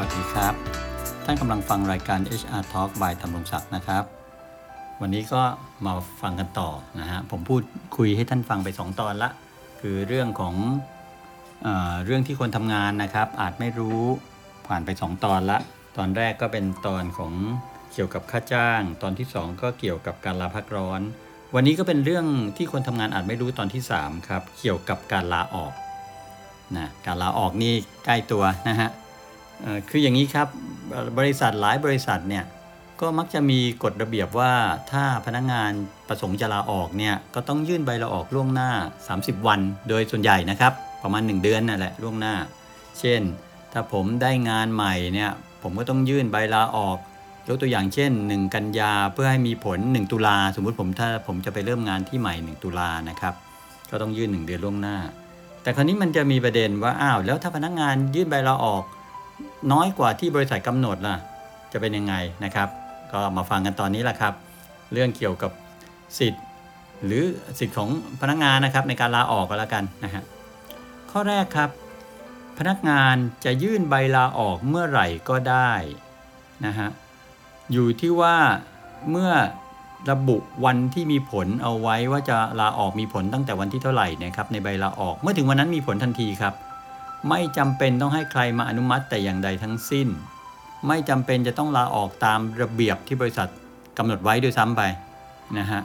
วัสดีครับ ท่านกำลังฟังรายการ HR Talk by ธรรมรงศักดิ์นะครับ วันนี้ก็มาฟังกันต่อนะฮะ ผมพูดคุยให้ท่านฟังไป 2 ตอนละ คือเรื่องของเอเรื่องที่คนทำงานนะครับ อาจไม่รู้ผ่านไป 2 ตอนละ ตอนแรกก็เป็นตอนของเกี่ยวกับค่าจ้าง ตอนที่ 2 ก็เกี่ยวกับการลาพักร้อน วันนี้ก็เป็นเรื่องที่คนทำงานอาจไม่รู้ตอนที่ 3 ครับ เกี่ยวกับการลาออกนะการลาออกนี่ใกล้ตัวนะฮะ คืออย่างนี้ครับบริษัทหลายบริษัทเนี่ยก็มักจะมีกฎระเบียบว่าถ้าพนักงานประสงค์จะลาออกเนี่ยก็ต้องยื่นใบลาออกล่วงหน้า 30 วัน โดยส่วนใหญ่นะครับ ประมาณ 1 เดือนนั่นแหละล่วงหน้า เช่น ถ้าผมได้งานใหม่เนี่ยผมก็ต้องยื่นใบลาออกยกตัวอย่างเช่น 1 กันยาเพื่อให้มีผล 1 ตุลาสมมุติผมถ้าผมจะไปเริ่มงานที่ใหม่ 1 ตุลานะครับก็ต้องยื่น 1 เดือนล่วงหน้า แต่คราวนี้มันจะมีประเด็นว่าอ้าวแล้วถ้าพนักงานยื่นใบลาออก น้อยกว่าที่บริษัทกำหนดล่ะ จะเป็นยังไงนะครับ ก็มาฟังกันตอนนี้แหละครับ เรื่องเกี่ยวกับสิทธิ์ หรือสิทธิ์ของพนักงานนะครับ ในการลาออกก็แล้วกันนะฮะข้อแรกครับ พนักงานจะยื่นใบลาออกเมื่อไหร่ก็ได้นะฮะอยู่ที่ว่าเมื่อระบุวันที่มีผลเอาไว้ว่าจะลาออกมีผลตั้งแต่วันที่เท่าไหร่นะครับในใบลาออกเมื่อถึงวันนั้นมีผลทันทีครับ ไม่จำเป็นต้องให้ใครมาอนุมัติแต่อย่างใดทั้งสิ้น ไม่จำเป็นจะต้องลาออกตามระเบียบที่บริษัทกำหนดไว้ด้วยซ้ำไปนะฮะ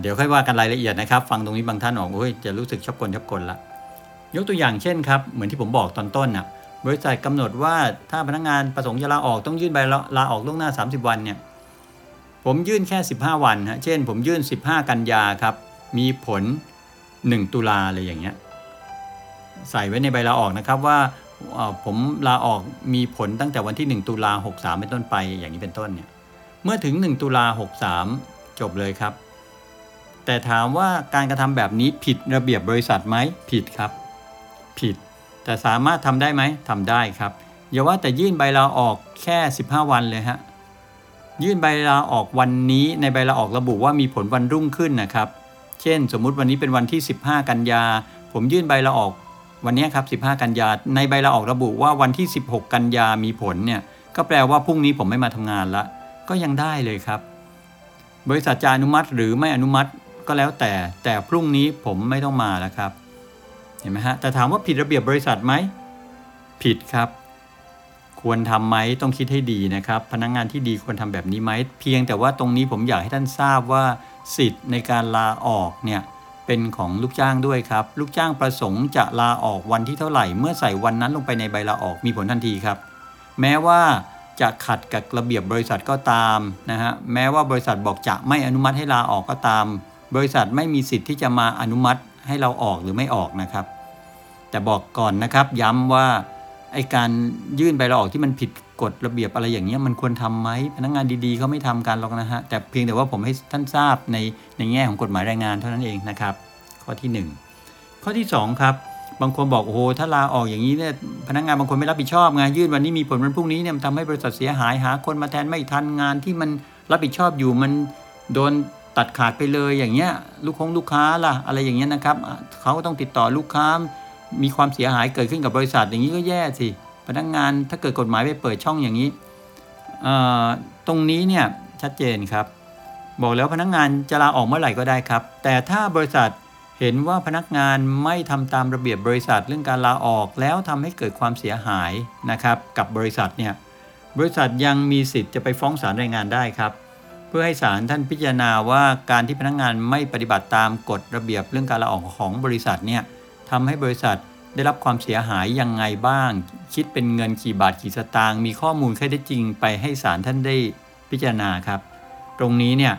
เดี๋ยวค่อยว่ากันรายละเอียดนะครับ ฟังตรงนี้บางท่านออกโอ้ยจะรู้สึกชอบกลชอบกลละยกตัวอย่างเช่นครับเหมือนที่ผมบอกตอนต้นน่ะบริษัทกำหนดว่าถ้าพนักงานประสงค์จะลาออกต้องยื่นใบลาลาออกล่วงหน้า 30 วันเนี่ยผมยื่นแค่ 15 วันฮะเช่น ผมยื่น 15 กันยาครับมีผล 1 ตุลาอะไรอย่างเงี้ย ใส่ไว้ในใบลาออกนะครับว่าผมลาออกมีผลตั้งแต่วันที่ 1 ตุลา63 เป็นต้นไปอย่างนี้เป็นต้นเนี่ยเมื่อถึง 1 ตุลา63 จบเลยครับ แต่ถามว่าการกระทำแบบนี้ผิดระเบียบบริษัทไหมผิดครับ ผิด แต่สามารถทำได้ไหมทำได้ครับอย่าว่าแต่ยื่นใบลาออกแค่ 15 วันเลยฮะยื่นใบลาออกวันนี้ในใบลาออกระบุว่ามีผลวันรุ่งขึ้นนะครับ เช่น สมมุติวันนี้เป็นวันที่ 15 กันยา ผมยื่นใบลาออก วันนี้ครับ 15 กันยาในใบลาออกระบุว่าวันที่ 16 กันยามีผลเนี่ยก็แปลว่าพรุ่งนี้ผมไม่มาทำงานละ ก็ยังได้เลยครับ บริษัทจะอนุมัติหรือไม่อนุมัติก็แล้วแต่ แต่พรุ่งนี้ผมไม่ต้องมาแล้วครับ เห็นไหมฮะแต่ถามว่าผิดระเบียบบริษัทไหมผิดครับ ควรทำไหมต้องคิดให้ดีนะครับ พนักงงานที่ดีควรทำแบบนี้ไหมเพียงแต่ว่าตรงนี้ผมอยากให้ท่านทราบว่าสิทธิ์ในการลาออกเนี่ย เป็นของลูกจ้างด้วยครับ ลูกจ้างประสงค์จะลาออกวันที่เท่าไหร่ เมื่อใส่วันนั้นลงไปในใบลาออกมีผลทันทีครับ แม้ว่าจะขัดกับระเบียบบริษัทก็ตามนะฮะแม้ว่าบริษัทบอกจะไม่อนุมัติให้ลาออกก็ตาม บริษัทไม่มีสิทธิ์ที่จะมาอนุมัติให้เราออกหรือไม่ออกนะครับ แต่บอกก่อนนะครับ ย้ำว่า ไอการยื่นใบลาออกที่มันผิดกฎระเบียบอะไรอย่างเงี้ยมันควรทำไหมพนักงานดีๆเขาไม่ทำกันหรอกนะฮะแต่เพียงแต่ว่าผมให้ท่านทราบในในแง่ของกฎหมายแรงงานเท่านั้นเองนะครับ ข้อที่ 1 ข้อที่ 2 ครับ บางคนบอกโอ้โหถ้าลาออกอย่างนี้เนี่ยพนักงานบางคนไม่รับผิดชอบไงยื่นวันนี้มีผลวันพรุ่งนี้เนี่ยทำให้บริษัทเสียหายหา คนมาแทนไม่ทันงานที่มันรับผิดชอบอยู่มันโดนตัดขาดไปเลยอย่างเงี้ยลูกคงลูกค้าล่ะอะไรอย่างเงี้ยนะครับเขาก็ต้องติดต่อลูกค้า มีความเสียหายเกิดขึ้นกับบริษัทอย่างนี้ก็แย่สิพนักงานถ้าเกิดกฎหมายไปเปิดช่องอย่างนี้ตรงนี้เนี่ยชัดเจนครับ บอกแล้วพนักงานจะลาออกเมื่อไหร่ก็ได้ครับ แต่ถ้าบริษัทเห็นว่าพนักงานไม่ทำตามระเบียบบริษัทเรื่องการลาออกแล้วทำให้เกิดความเสียหายนะครับ กับบริษัทเนี่ยบริษัทยังมีสิทธิ์จะไปฟ้องศาลแรงงานได้ครับ เพื่อให้ศาลท่านพิจารณาว่าการที่พนักงานไม่ปฏิบัติตามกฎระเบียบเรื่องการลาออกของบริษัทเนี่ย ทำให้บริษัทได้รับความเสียหายยังไงบ้าง คิดเป็นเงินกี่บาทกี่สตางค์มีข้อมูลข้อเท็จริงไปให้ศาลท่านได้พิจารณาครับ ตรงนี้เนี่ย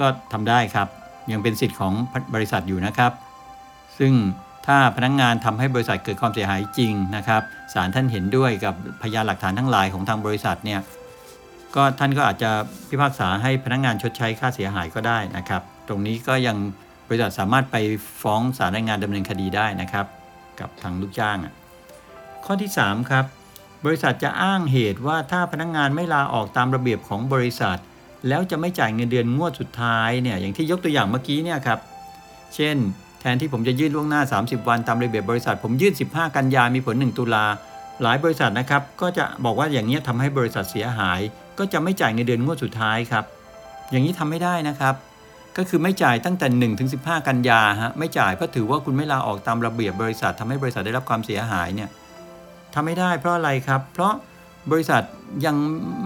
ก็ทำได้ครับ ยังเป็นสิทธิ์ของบริษัทอยู่นะครับ ซึ่งถ้าพนักงงานทำให้บริษัทเกิดความเสียหายจริงนะครับศาลท่านเห็นด้วยกับพยานหลักฐานทั้งหลายของทางบริษัทเนี่ยก็ท่านก็อาจจะพิพากษาให้พนักงานชดใช้ค่าเสียหายก็ได้นะครับ ตรงนี้ก็ยัง บริษัทสามารถไปฟ้องศาลแรงงานดำเนินคดีได้นะครับ กับทางลูกจ้างอะข้อที่ 3 ครับ บริษัทจะอ้างเหตุว่าถ้าพนักงานไม่ลาออกตามระเบียบของบริษัท แล้วจะไม่จ่ายเงินเดือนงวดสุดท้ายเนี่ยอย่างที่ยกตัวอย่างเมื่อกี้เนี่ยครับเช่น แทนที่ผมจะยื่นล่วงหน้า 30 วันตามระเบียบบริษัท ผมยื่น 15 กันยามีผล 1 ตุลาหลายบริษัทนะครับก็จะบอกว่าอย่างนี้ยทำให้บริษัทเสียหาย ก็จะไม่จ่ายในเดือนงวดสุดท้ายครับ อย่างนี้ทำไม่ได้นะครับ ก็คือไม่จ่ายตั้งแต่1ถึง15กันยาฮะไม่จ่ายเพราะถือว่าคุณไม่ลาออกตามระเบียบบริษัททำให้บริษัทได้รับความเสียหายเนี่ยทำไม่ได้เพราะอะไรครับ เพราะบริษัทยัง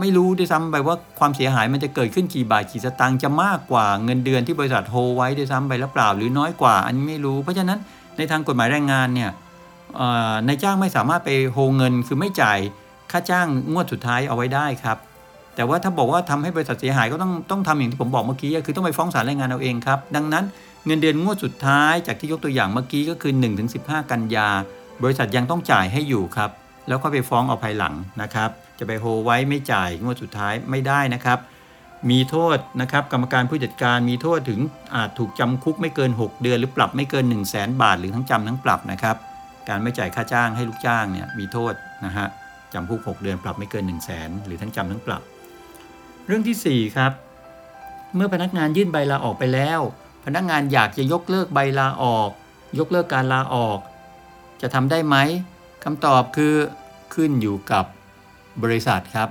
ไม่รู้ด้วยซ้ำไปว่าความเสียหายมันจะเกิดขึ้นกี่บาทกี่สตางค์จะมากกว่าเงินเดือนที่บริษัทโฮไว้ด้วยซ้ำไปหรือเปล่า หรือน้อยกว่าอันนี้ไม่รู้ เพราะฉะนั้นในทางกฎหมายแรงงานเนี่ยนายจ้างไม่สามารถไปโฮเงินคือไม่จ่ายค่าจ้างงวดสุดท้ายเอาไว้ได้ครับ แต่ว่าถ้าบอกว่าทำให้บริษัทเสียหายก็ต้องต้องทำอย่างที่ผมบอกเมื่อกี้คือต้องไปฟ้องศาลแรงงานเอาเองครับ ดังนั้นเงินเดือนงวดสุดท้ายจากที่ยกตัวอย่างเมื่อกี้ก็คือ 1-15 กันยา บริษัทยังต้องจ่ายให้อยู่ครับ แล้วก็ไปฟ้องเอาภายหลังนะครับ จะไปโฮไว้ไม่จ่ายงวดสุดท้ายไม่ได้นะครับ มีโทษนะครับกรรมการผู้จัดการมีโทษถึงอาจถูกจำคุกไม่เกิน 6 เดือน หรือปรับไม่เกิน 1 0 0 0 0แสนบาท หรือทั้งจำทั้งปรับนะครับการไม่จ่ายค่าจ้างให้ลูกจ้างเนี่ยมีโทษนะฮะจำคุก 6 เดือนปรับไม่เกิน 1 0 0 0 0แสนหรือทั้งจำทั้งปรับ เรื่องที่ 4 ครับ เมื่อพนักงานยื่นใบลาออกไปแล้ว พนักงานอยากจะยกเลิกใบลาออก ยกเลิกการลาออก จะทำได้ไหมคำตอบคือขึ้นอยู่กับบริษัทครับ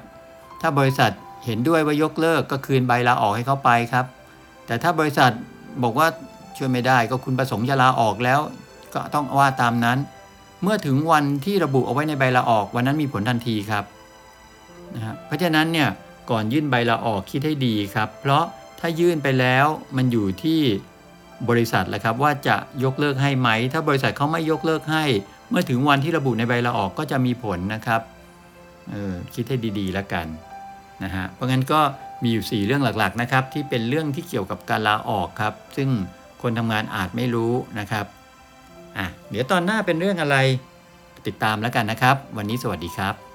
ถ้าบริษัทเห็นด้วยว่ายกเลิกก็คืนใบลาออกให้เขาไปครับ แต่ถ้าบริษัทบอกว่าช่วยไม่ได้ก็คุณประสงค์จะลาออกแล้ว ก็ต้องว่าตามนั้น เมื่อถึงวันที่ระบุเอาไว้ในใบลาออกวันนั้นมีผลทันทีครับนะฮะเพราะฉะนั้นเนี่ย ก่อนยื่นใบลาออกคิดให้ดีครับ เพราะถ้ายื่นไปแล้วมันอยู่ที่บริษัทแหละครับว่าจะยกเลิกให้ไหม ถ้าบริษัทเขาไม่ยกเลิกให้ เมื่อถึงวันที่ระบุในใบลาออกก็จะมีผลนะครับเออคิดให้ดีๆแล้วกันนะฮะเพราะงั้นก็มีอยู่ 4 เรื่องหลักๆนะครับที่เป็นเรื่องที่เกี่ยวกับการลาออกครับ ซึ่งคนทำงานอาจไม่รู้นะครับอะเดี๋ยวตอนหน้าเป็นเรื่องอะไรติดตามแล้วกันนะครับ วันนี้สวัสดีครับ